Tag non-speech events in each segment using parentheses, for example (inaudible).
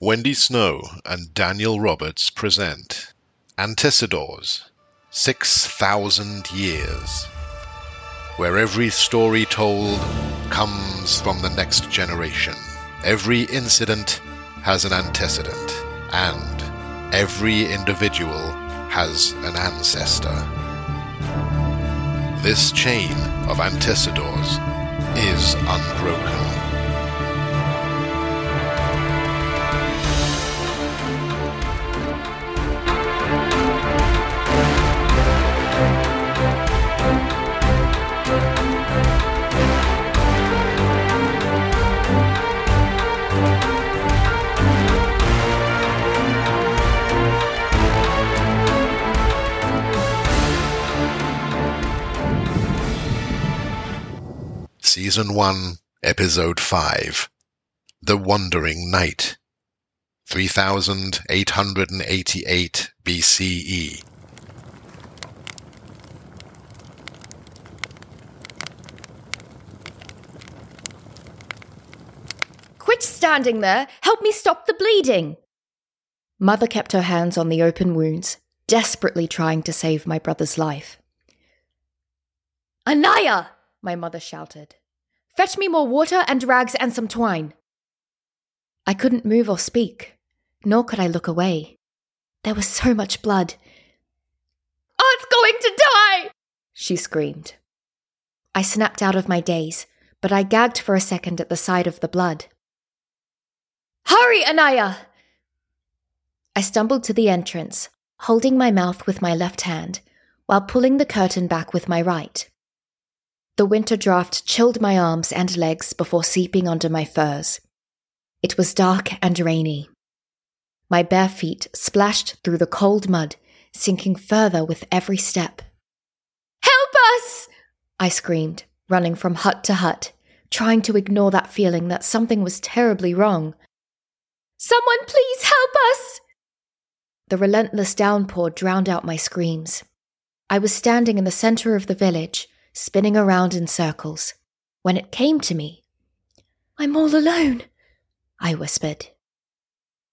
Wendy Snow and Daniel Roberts present Antecedors 6,000 Years, where every story told comes from the next generation. Every incident has an antecedent, and every individual has an ancestor. This chain of antecedors is unbroken. Season 1, Episode 5 The Wandering Night 3888 BCE. Quit standing there! Help me stop the bleeding! Mother kept her hands on the open wounds, desperately trying to save my brother's life. Anaya! my mother shouted. Fetch me more water and rags and some twine. I couldn't move or speak, nor could I look away. There was so much blood. Oh, Art's going to die! She screamed. I snapped out of my daze, but I gagged for a second at the sight of the blood. Hurry, Anaya! I stumbled to the entrance, holding my mouth with my left hand, while pulling the curtain back with my right. The winter draft chilled my arms and legs before seeping under my furs. It was dark and rainy. My bare feet splashed through the cold mud, sinking further with every step. Help us! I screamed, running from hut to hut, trying to ignore that feeling that something was terribly wrong. Someone please help us! The relentless downpour drowned out my screams. I was standing in the center of the village, spinning around in circles, when it came to me. I'm all alone, I whispered.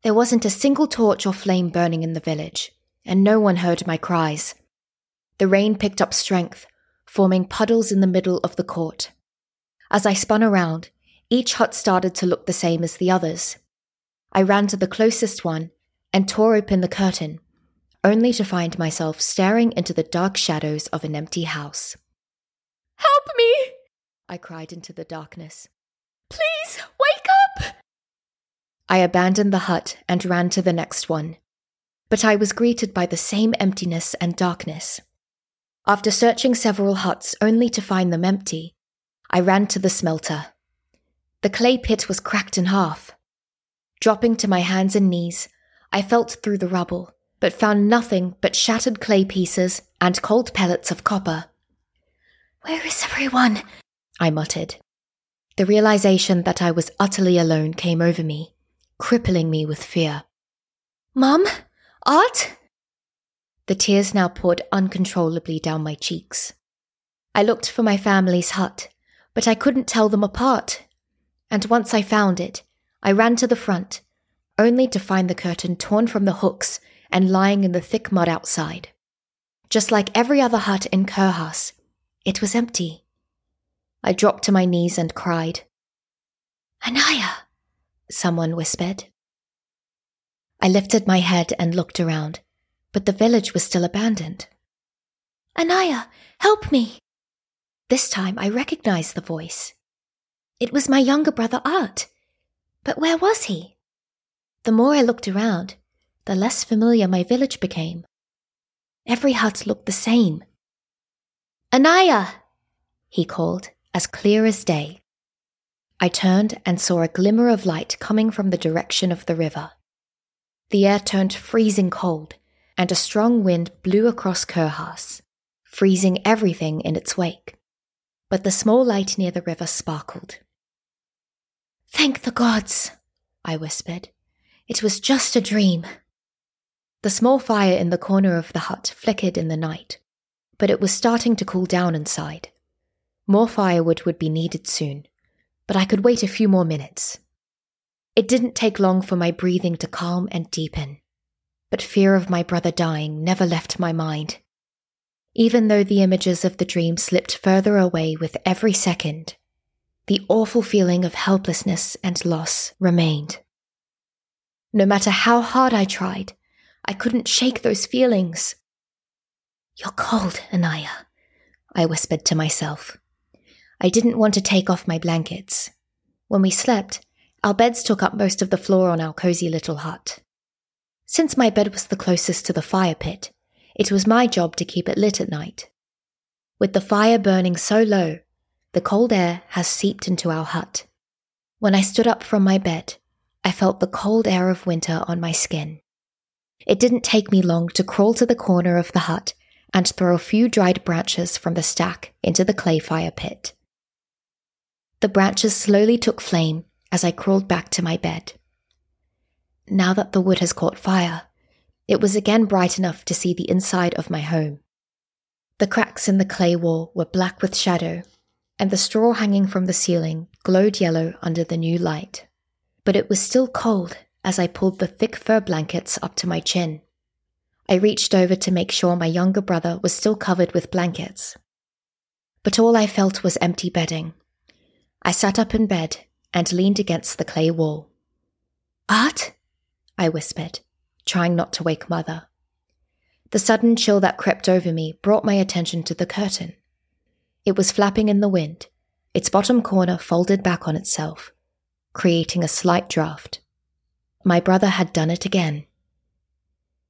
There wasn't a single torch or flame burning in the village, and no one heard my cries. The rain picked up strength, forming puddles in the middle of the court. As I spun around, each hut started to look the same as the others. I ran to the closest one and tore open the curtain, only to find myself staring into the dark shadows of an empty house. Help me! I cried into the darkness. Please, wake up! I abandoned the hut and ran to the next one, but I was greeted by the same emptiness and darkness. After searching several huts only to find them empty, I ran to the smelter. The clay pit was cracked in half. Dropping to my hands and knees, I felt through the rubble, but found nothing but shattered clay pieces and cold pellets of copper. Where is everyone? I muttered. The realization that I was utterly alone came over me, crippling me with fear. Mum? Art? The tears now poured uncontrollably down my cheeks. I looked for my family's hut, but I couldn't tell them apart. And once I found it, I ran to the front, only to find the curtain torn from the hooks and lying in the thick mud outside. Just like every other hut in Kurhass, it was empty. I dropped to my knees and cried. Anaya, someone whispered. I lifted my head and looked around, but the village was still abandoned. Anaya, help me! This time I recognized the voice. It was my younger brother Art. But where was he? The more I looked around, the less familiar my village became. Every hut looked the same Anaya! he called, as clear as day. I turned and saw a glimmer of light coming from the direction of the river. The air turned freezing cold, and a strong wind blew across Kurhass, freezing everything in its wake. But the small light near the river sparkled. Thank the gods, I whispered. It was just a dream. The small fire in the corner of the hut flickered in the night, but it was starting to cool down inside. More firewood would be needed soon, but I could wait a few more minutes. It didn't take long for my breathing to calm and deepen. But fear of my brother dying never left my mind. Even though the images of the dream slipped further away with every second, the awful feeling of helplessness and loss remained. No matter how hard I tried, I couldn't shake those feelings. You're cold, Anaya, I whispered to myself. I didn't want to take off my blankets. When we slept, our beds took up most of the floor on our cozy little hut. Since my bed was the closest to the fire pit, it was my job to keep it lit at night. With the fire burning so low, the cold air has seeped into our hut. When I stood up from my bed, I felt the cold air of winter on my skin. It didn't take me long to crawl to the corner of the hut and throw a few dried branches from the stack into the clay fire pit. The branches slowly took flame as I crawled back to my bed. Now that the wood has caught fire, it was again bright enough to see the inside of my home. The cracks in the clay wall were black with shadow, and the straw hanging from the ceiling glowed yellow under the new light. But it was still cold as I pulled the thick fur blankets up to my chin. I reached over to make sure my younger brother was still covered with blankets. But all I felt was empty bedding. I sat up in bed and leaned against the clay wall. Art? I whispered, trying not to wake Mother. The sudden chill that crept over me brought my attention to the curtain. It was flapping in the wind, its bottom corner folded back on itself, creating a slight draft. My brother had done it again.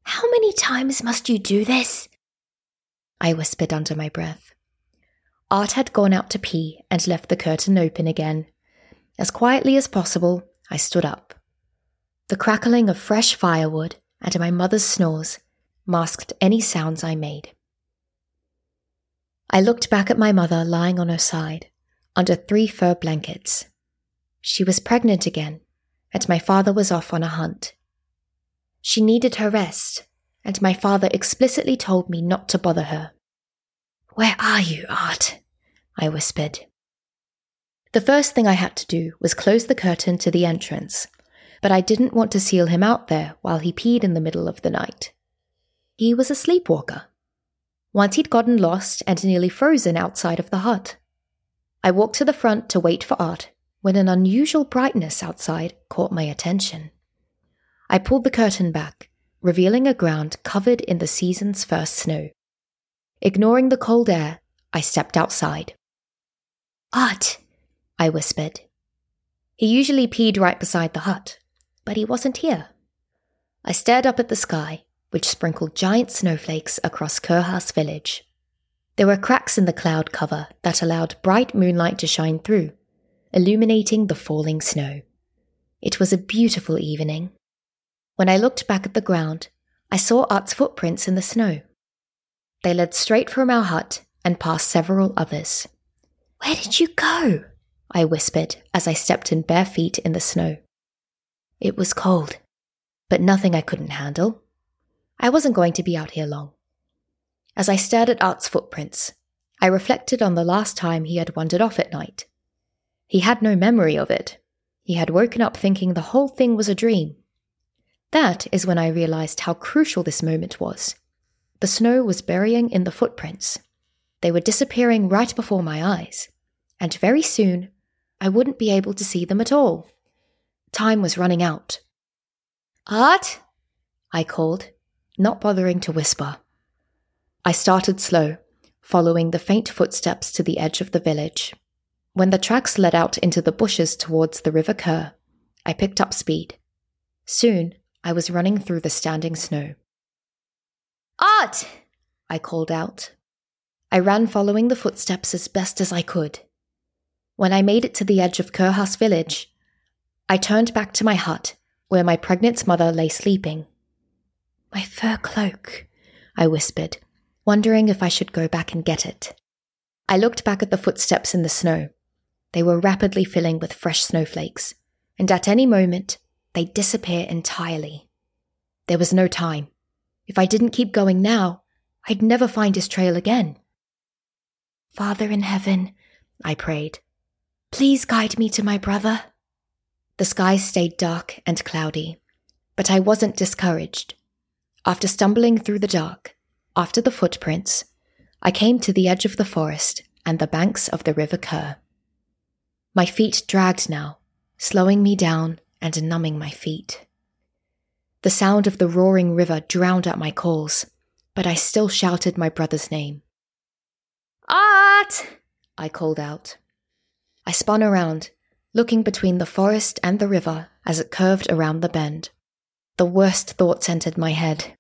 How many times must you do this? I whispered under my breath. Art had gone out to pee and left the curtain open again. As quietly as possible, I stood up. The crackling of fresh firewood and my mother's snores masked any sounds I made. I looked back at my mother lying on her side, under three fur blankets. She was pregnant again, and my father was off on a hunt. She needed her rest, and my father explicitly told me not to bother her. Where are you, Art? I whispered. The first thing I had to do was close the curtain to the entrance, but I didn't want to seal him out there while he peed in the middle of the night. He was a sleepwalker. Once he'd gotten lost and nearly frozen outside of the hut. I walked to the front to wait for Art when an unusual brightness outside caught my attention. I pulled the curtain back, revealing a ground covered in the season's first snow. Ignoring the cold air, I stepped outside. Art, I whispered. He usually peed right beside the hut, but he wasn't here. I stared up at the sky which sprinkled giant snowflakes across Kurhass village. There were cracks in the cloud cover that allowed bright moonlight to shine through, illuminating the falling snow. It was a beautiful evening. When I looked back at the ground, I saw Art's footprints in the snow. They led straight from our hut and past several others. Where did you go? I whispered as I stepped in bare feet in the snow. It was cold, but nothing I couldn't handle. I wasn't going to be out here long. As I stared at Art's footprints, I reflected on the last time he had wandered off at night. He had no memory of it. He had woken up thinking the whole thing was a dream. That is when I realized how crucial this moment was. The snow was burying in the footprints. They were disappearing right before my eyes, and very soon I wouldn't be able to see them at all. Time was running out. Art? I called, not bothering to whisper. I started slow, following the faint footsteps to the edge of the village. When the tracks led out into the bushes towards the River Kur, I picked up speed. Soon, I was running through the standing snow. Art! I called out. I ran following the footsteps as best as I could. When I made it to the edge of Kurhass village, I turned back to my hut, where my pregnant mother lay sleeping. My fur cloak, I whispered, wondering if I should go back and get it. I looked back at the footsteps in the snow. They were rapidly filling with fresh snowflakes, and at any moment, they'd disappear entirely. There was no time. If I didn't keep going now, I'd never find his trail again. Father in heaven, I prayed, please guide me to my brother. The sky stayed dark and cloudy, but I wasn't discouraged. After stumbling through the dark, after the footprints, I came to the edge of the forest and the banks of the River Kur. My feet dragged now, slowing me down and numbing my feet. The sound of the roaring river drowned out my calls, but I still shouted my brother's name. Art! I called out. I spun around, looking between the forest and the river as it curved around the bend. The worst thoughts entered my head.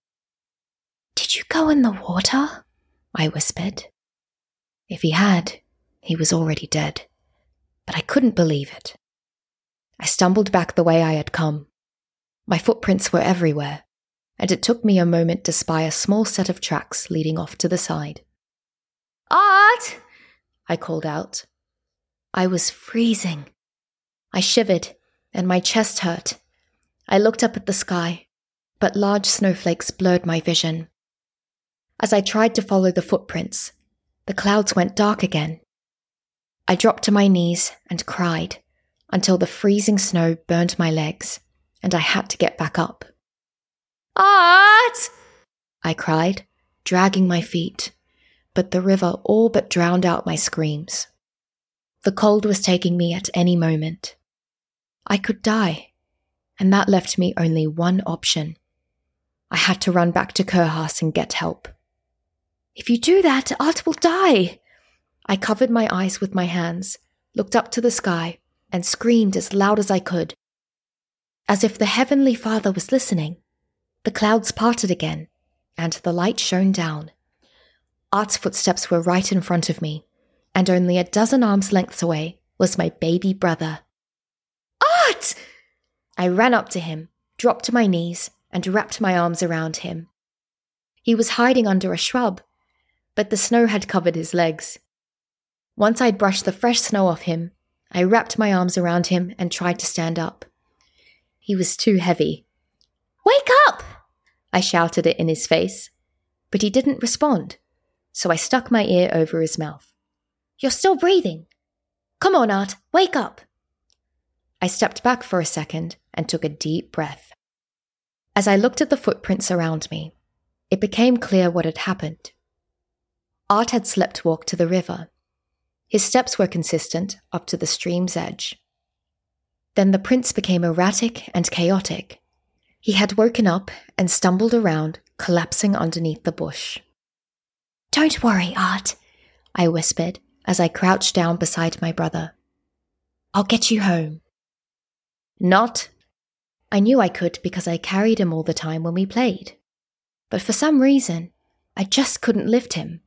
Did you go in the water? I whispered. If he had, he was already dead. But I couldn't believe it. I stumbled back the way I had come. My footprints were everywhere, and it took me a moment to spy a small set of tracks leading off to the side. Art! I called out. I was freezing. I shivered, and my chest hurt. I looked up at the sky, but large snowflakes blurred my vision. As I tried to follow the footprints, the clouds went dark again. I dropped to my knees and cried until the freezing snow burned my legs, and I had to get back up. Art! I cried, dragging my feet, but the river all but drowned out my screams. The cold was taking me at any moment. I could die, and that left me only one option. I had to run back to Kurhass and get help. If you do that, Art will die. I covered my eyes with my hands, looked up to the sky, and screamed as loud as I could. As if the Heavenly Father was listening, the clouds parted again, and the light shone down. Art's footsteps were right in front of me, and only a dozen arms lengths away was my baby brother. Art! I ran up to him, dropped to my knees, and wrapped my arms around him. He was hiding under a shrub, but the snow had covered his legs. Once I'd brushed the fresh snow off him, I wrapped my arms around him and tried to stand up. He was too heavy. Wake up! I shouted it in his face, but he didn't respond, so I stuck my ear over his mouth. You're still breathing. Come on, Art, wake up. I stepped back for a second and took a deep breath. As I looked at the footprints around me, it became clear what had happened. Art had slept walk to the river. His steps were consistent up to the stream's edge. Then the prints became erratic and chaotic. He had woken up and stumbled around, collapsing underneath the bush. Don't worry, Art, I whispered as I crouched down beside my brother. I'll get you home. Not. I knew I could because I carried him all the time when we played. But for some reason, I just couldn't lift him.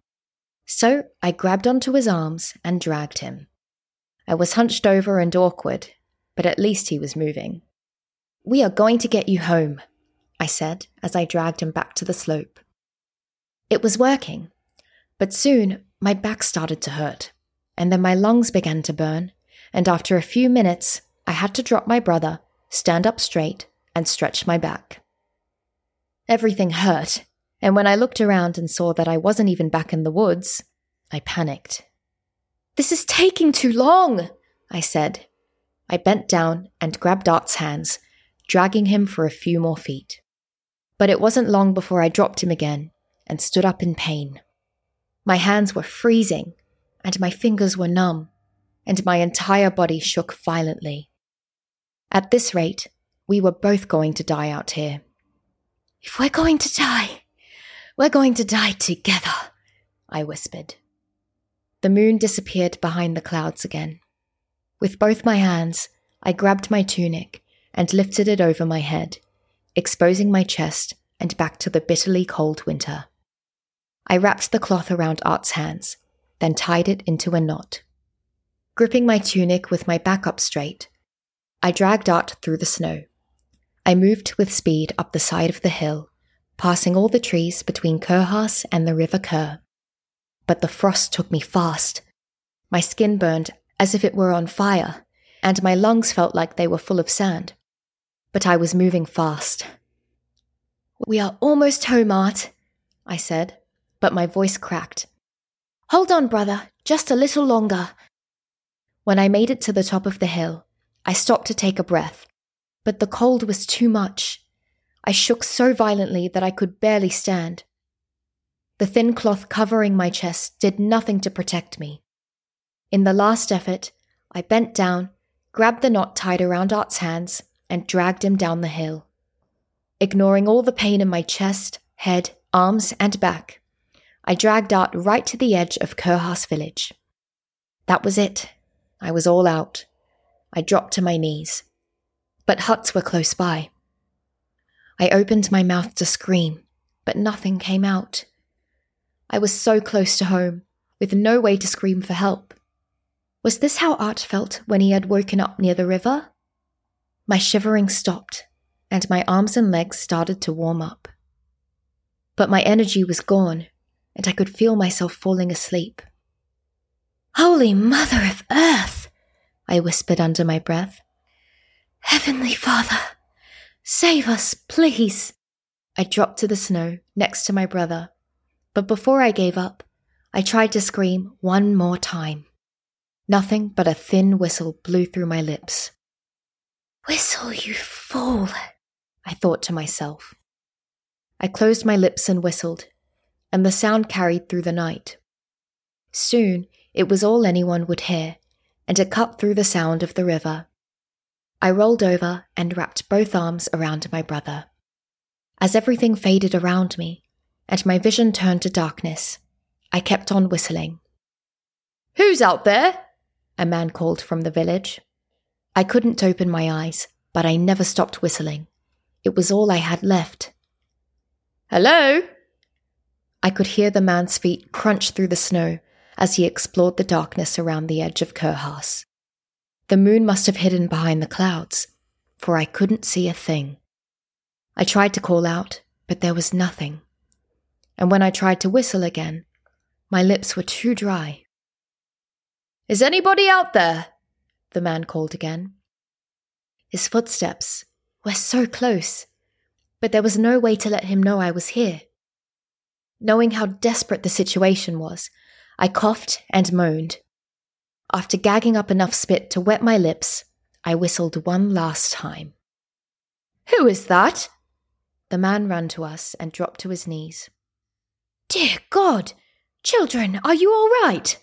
So I grabbed onto his arms and dragged him. I was hunched over and awkward, but at least he was moving. We are going to get you home, I said as I dragged him back to the slope. It was working, but soon my back started to hurt, and then my lungs began to burn, and after a few minutes, I had to drop my brother, stand up straight, and stretch my back. Everything hurt, and when I looked around and saw that I wasn't even back in the woods, I panicked. This is taking too long, I said. I bent down and grabbed Art's hands, dragging him for a few more feet. But it wasn't long before I dropped him again and stood up in pain. My hands were freezing, and my fingers were numb, and my entire body shook violently. At this rate, we were both going to die out here. If we're going to die, we're going to die together, I whispered. The moon disappeared behind the clouds again. With both my hands, I grabbed my tunic and lifted it over my head, exposing my chest and back to the bitterly cold winter. I wrapped the cloth around Art's hands, then tied it into a knot. Gripping my tunic with my back up straight, I dragged Art through the snow. I moved with speed up the side of the hill passing all the trees between Kurhass and the River Kur. But the frost took me fast. My skin burned as if it were on fire, and my lungs felt like they were full of sand. But I was moving fast. We are almost home, Art, I said, but my voice cracked. Hold on, brother, just a little longer. When I made it to the top of the hill, I stopped to take a breath, but the cold was too much. I shook so violently that I could barely stand. The thin cloth covering my chest did nothing to protect me. In the last effort, I bent down, grabbed the knot tied around Art's hands, and dragged him down the hill. Ignoring all the pain in my chest, head, arms, and back, I dragged Art right to the edge of Kurhass village. That was it. I was all out. I dropped to my knees. But huts were close by. I opened my mouth to scream, but nothing came out. I was so close to home, with no way to scream for help. Was this how Art felt when he had woken up near the river? My shivering stopped, and my arms and legs started to warm up. But my energy was gone, and I could feel myself falling asleep. Holy Mother of Earth! I whispered under my breath. Heavenly Father, save us, please! I dropped to the snow next to my brother, but before I gave up, I tried to scream one more time. Nothing but a thin whistle blew through my lips. Whistle, you fool, I thought to myself. I closed my lips and whistled, and the sound carried through the night. Soon it was all anyone would hear, and it cut through the sound of the river. I rolled over and wrapped both arms around my brother. As everything faded around me, and my vision turned to darkness, I kept on whistling. Who's out there? A man called from the village. I couldn't open my eyes, but I never stopped whistling. It was all I had left. Hello? I could hear the man's feet crunch through the snow as he explored the darkness around the edge of Kurhass. The moon must have hidden behind the clouds, for I couldn't see a thing. I tried to call out, but there was nothing. And when I tried to whistle again, my lips were too dry. Is anybody out there? The man called again. His footsteps were so close, but there was no way to let him know I was here. Knowing how desperate the situation was, I coughed and moaned. After gagging up enough spit to wet my lips, I whistled one last time. Who is that? The man ran to us and dropped to his knees. Dear God! Children, are you all right?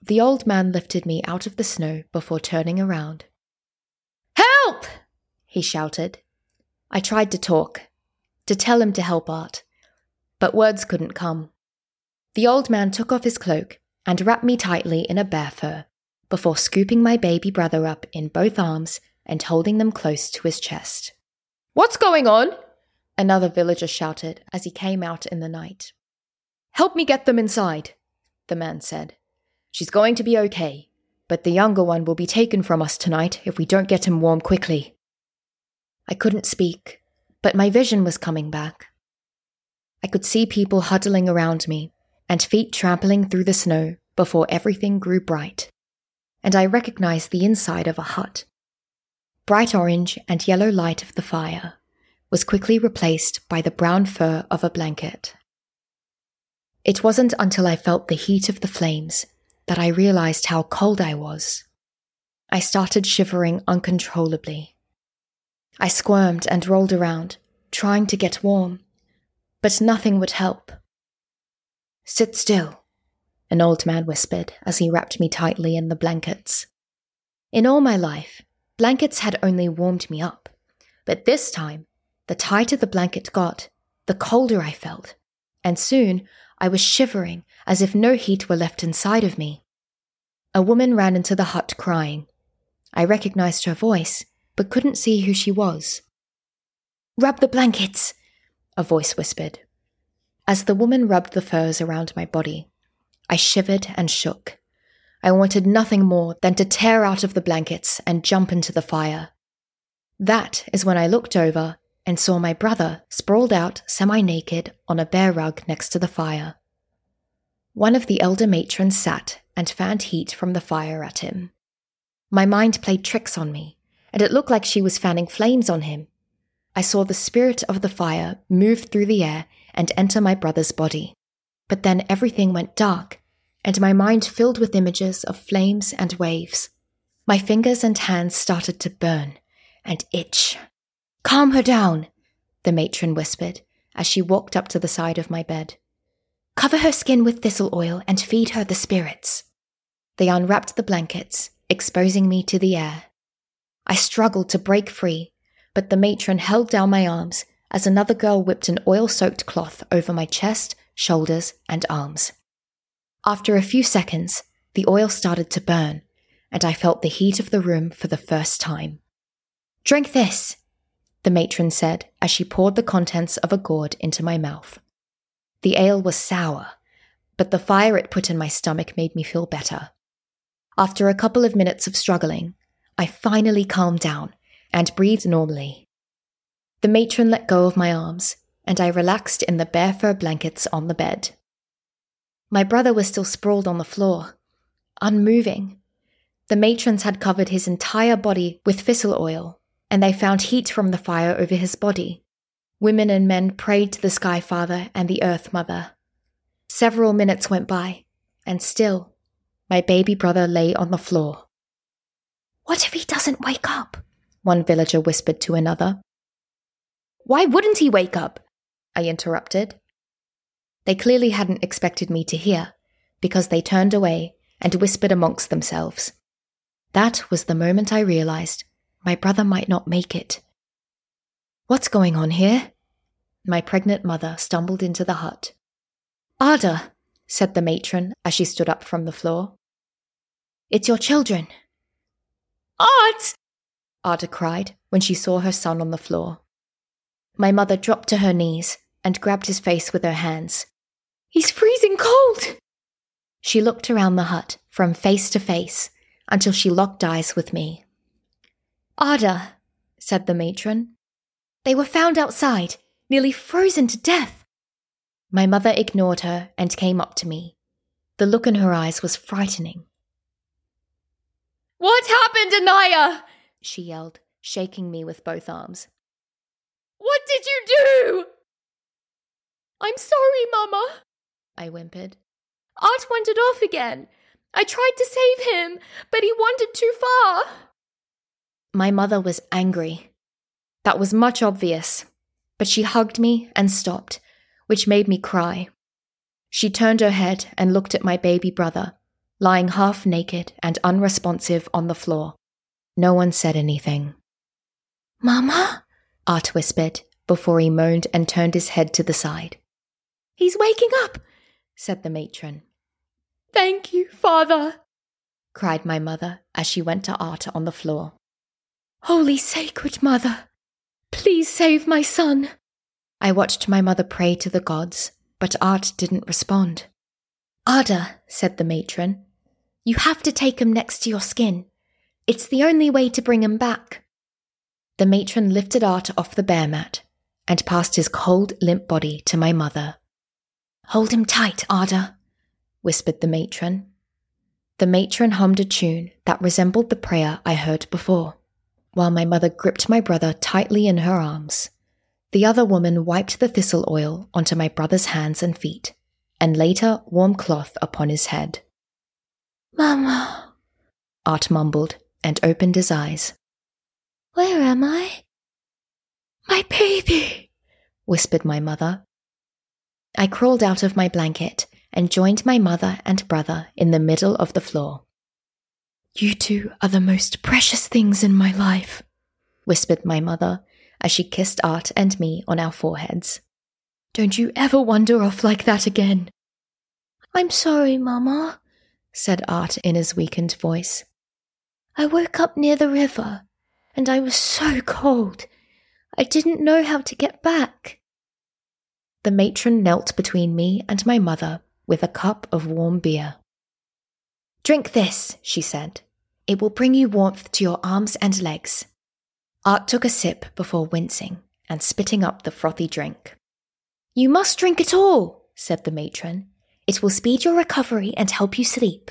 The old man lifted me out of the snow before turning around. Help! he shouted. I tried to talk, to tell him to help Art, but words couldn't come. The old man took off his cloak and wrapped me tightly in a bear fur before scooping my baby brother up in both arms and holding them close to his chest. What's going on? Another villager shouted as he came out in the night. Help me get them inside, the man said. She's going to be okay, but the younger one will be taken from us tonight if we don't get him warm quickly. I couldn't speak, but my vision was coming back. I could see people huddling around me and feet trampling through the snow before everything grew bright, and I recognized the inside of a hut. Bright orange and yellow light of the fire was quickly replaced by the brown fur of a blanket. It wasn't until I felt the heat of the flames that I realized how cold I was. I started shivering uncontrollably. I squirmed and rolled around, trying to get warm, but nothing would help. Sit still, an old man whispered as he wrapped me tightly in the blankets. In all my life, blankets had only warmed me up, but this time, the tighter the blanket got, the colder I felt, and soon I was shivering as if no heat were left inside of me. A woman ran into the hut crying. I recognized her voice, but couldn't see who she was. Rub the blankets, a voice whispered. As the woman rubbed the furs around my body, I shivered and shook. I wanted nothing more than to tear out of the blankets and jump into the fire. That is when I looked over and saw my brother sprawled out semi naked on a bear rug next to the fire. One of the elder matrons sat and fanned heat from the fire at him. My mind played tricks on me, and it looked like she was fanning flames on him. I saw the spirit of the fire move through the air and enter my brother's body. But then everything went dark, and my mind filled with images of flames and waves. My fingers and hands started to burn and itch. Calm her down, the matron whispered as she walked up to the side of my bed. Cover her skin with thistle oil and feed her the spirits. They unwrapped the blankets, exposing me to the air. I struggled to break free, but the matron held down my arms as another girl whipped an oil soaked cloth over my chest, shoulders, and arms. After a few seconds, the oil started to burn, and I felt the heat of the room for the first time. Drink this, the matron said as she poured the contents of a gourd into my mouth. The ale was sour, but the fire it put in my stomach made me feel better. After a couple of minutes of struggling, I finally calmed down and breathed normally. The matron let go of my arms, and I relaxed in the bear fur blankets on the bed. My brother was still sprawled on the floor, unmoving. The matrons had covered his entire body with thistle oil, and they found heat from the fire over his body. Women and men prayed to the Sky Father and the Earth Mother. Several minutes went by, and still, my baby brother lay on the floor. What if he doesn't wake up? One villager whispered to another. Why wouldn't he wake up? I interrupted. They clearly hadn't expected me to hear, because they turned away and whispered amongst themselves. That was the moment I realized my brother might not make it. What's going on here? My pregnant mother stumbled into the hut. Ada, said the matron as she stood up from the floor. It's your children. Art! Ada cried when she saw her son on the floor. My mother dropped to her knees and grabbed his face with her hands. He's freezing cold! She looked around the hut from face to face until she locked eyes with me. Ada, said the matron. They were found outside, nearly frozen to death. My mother ignored her and came up to me. The look in her eyes was frightening. What happened, Anaya? she yelled, shaking me with both arms. What did you do? I'm sorry, Mama, I whimpered. Art wandered off again. I tried to save him, but he wandered too far. My mother was angry. That was much obvious, but she hugged me and stopped, which made me cry. She turned her head and looked at my baby brother, lying half naked and unresponsive on the floor. No one said anything. Mama? Art whispered before he moaned and turned his head to the side. He's waking up, said the matron. Thank you, father, cried my mother as she went to Art on the floor. Holy sacred mother, please save my son. I watched my mother pray to the gods, but Art didn't respond. Ada, said the matron, you have to take him next to your skin. It's the only way to bring him back. The matron lifted Art off the bear mat and passed his cold, limp body to my mother. Hold him tight, Ada, whispered the matron. The matron hummed a tune that resembled the prayer I heard before, while my mother gripped my brother tightly in her arms. The other woman wiped the thistle oil onto my brother's hands and feet, and later warm cloth upon his head. Mama, Art mumbled and opened his eyes. Where am I? My baby, whispered my mother. I crawled out of my blanket and joined my mother and brother in the middle of the floor. You two are the most precious things in my life, whispered my mother as she kissed Art and me on our foreheads. Don't you ever wander off like that again. I'm sorry, Mama, said Art in his weakened voice. I woke up near the river, and I was so cold. I didn't know how to get back. The matron knelt between me and my mother with a cup of warm beer. Drink this, she said. It will bring you warmth to your arms and legs. Art took a sip before wincing and spitting up the frothy drink. You must drink it all, said the matron. It will speed your recovery and help you sleep.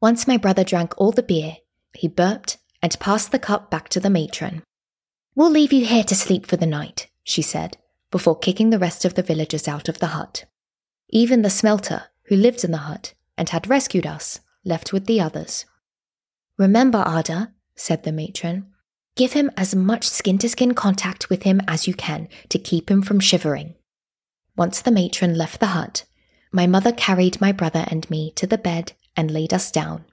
Once my brother drank all the beer, he burped and passed the cup back to the matron. We'll leave you here to sleep for the night, she said, before kicking the rest of the villagers out of the hut. Even the smelter, who lived in the hut and had rescued us, left with the others. Remember, Ada, said the matron, give him as much skin to skin contact with him as you can to keep him from shivering. Once the matron left the hut, my mother carried my brother and me to the bed and laid us down.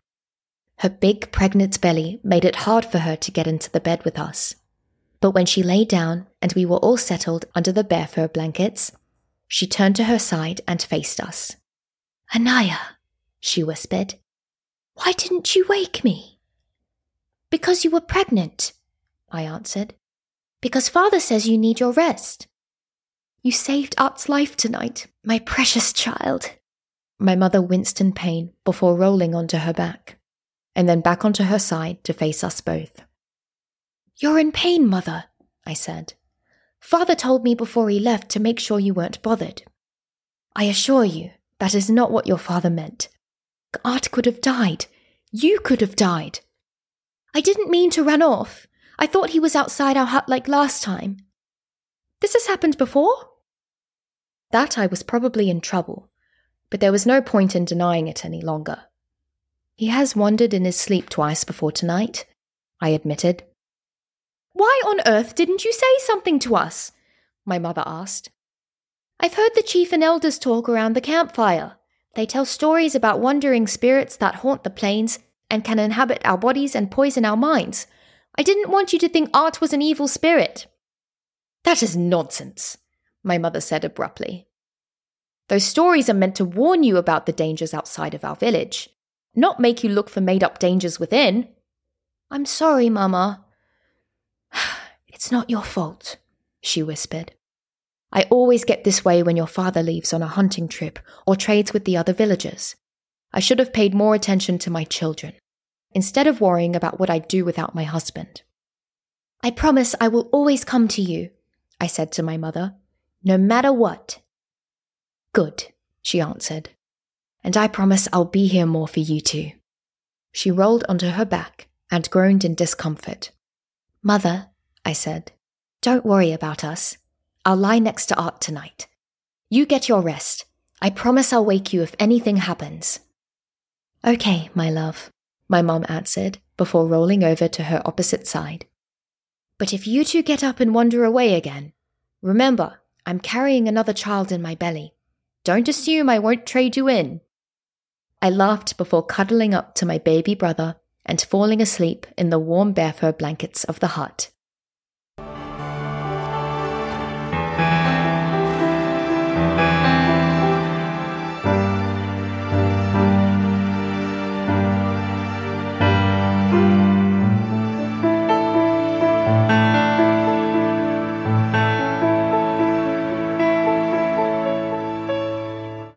Her big pregnant belly made it hard for her to get into the bed with us. But when she lay down and we were all settled under the bear fur blankets, she turned to her side and faced us. Anaya, she whispered, why didn't you wake me? Because you were pregnant, I answered. Because father says you need your rest. You saved Art's life tonight, my precious child. My mother winced in pain before rolling onto her back, and then back onto her side to face us both. You're in pain, mother, I said. Father told me before he left to make sure you weren't bothered. I assure you, that is not what your father meant. Art could have died. You could have died. I didn't mean to run off. I thought he was outside our hut like last time. This has happened before? That I was probably in trouble, but there was no point in denying it any longer. He has wandered in his sleep twice before tonight, I admitted. Why on earth didn't you say something to us? My mother asked. I've heard the chief and elders talk around the campfire. They tell stories about wandering spirits that haunt the plains and can inhabit our bodies and poison our minds. I didn't want you to think Art was an evil spirit. That is nonsense, my mother said abruptly. Those stories are meant to warn you about the dangers outside of our village, not make you look for made up dangers within. I'm sorry, Mamma, (sighs) it's not your fault, she whispered. I always get this way when your father leaves on a hunting trip or trades with the other villagers. I should have paid more attention to my children, instead of worrying about what I'd do without my husband. I promise I will always come to you, I said to my mother, no matter what. Good, she answered, and I promise I'll be here more for you too. She rolled onto her back and groaned in discomfort. Mother, I said, don't worry about us. I'll lie next to Art tonight. You get your rest. I promise I'll wake you if anything happens. Okay, my love, my mom answered before rolling over to her opposite side. But if you two get up and wander away again, remember, I'm carrying another child in my belly. Don't assume I won't trade you in. I laughed before cuddling up to my baby brother and falling asleep in the warm bear fur blankets of the hut.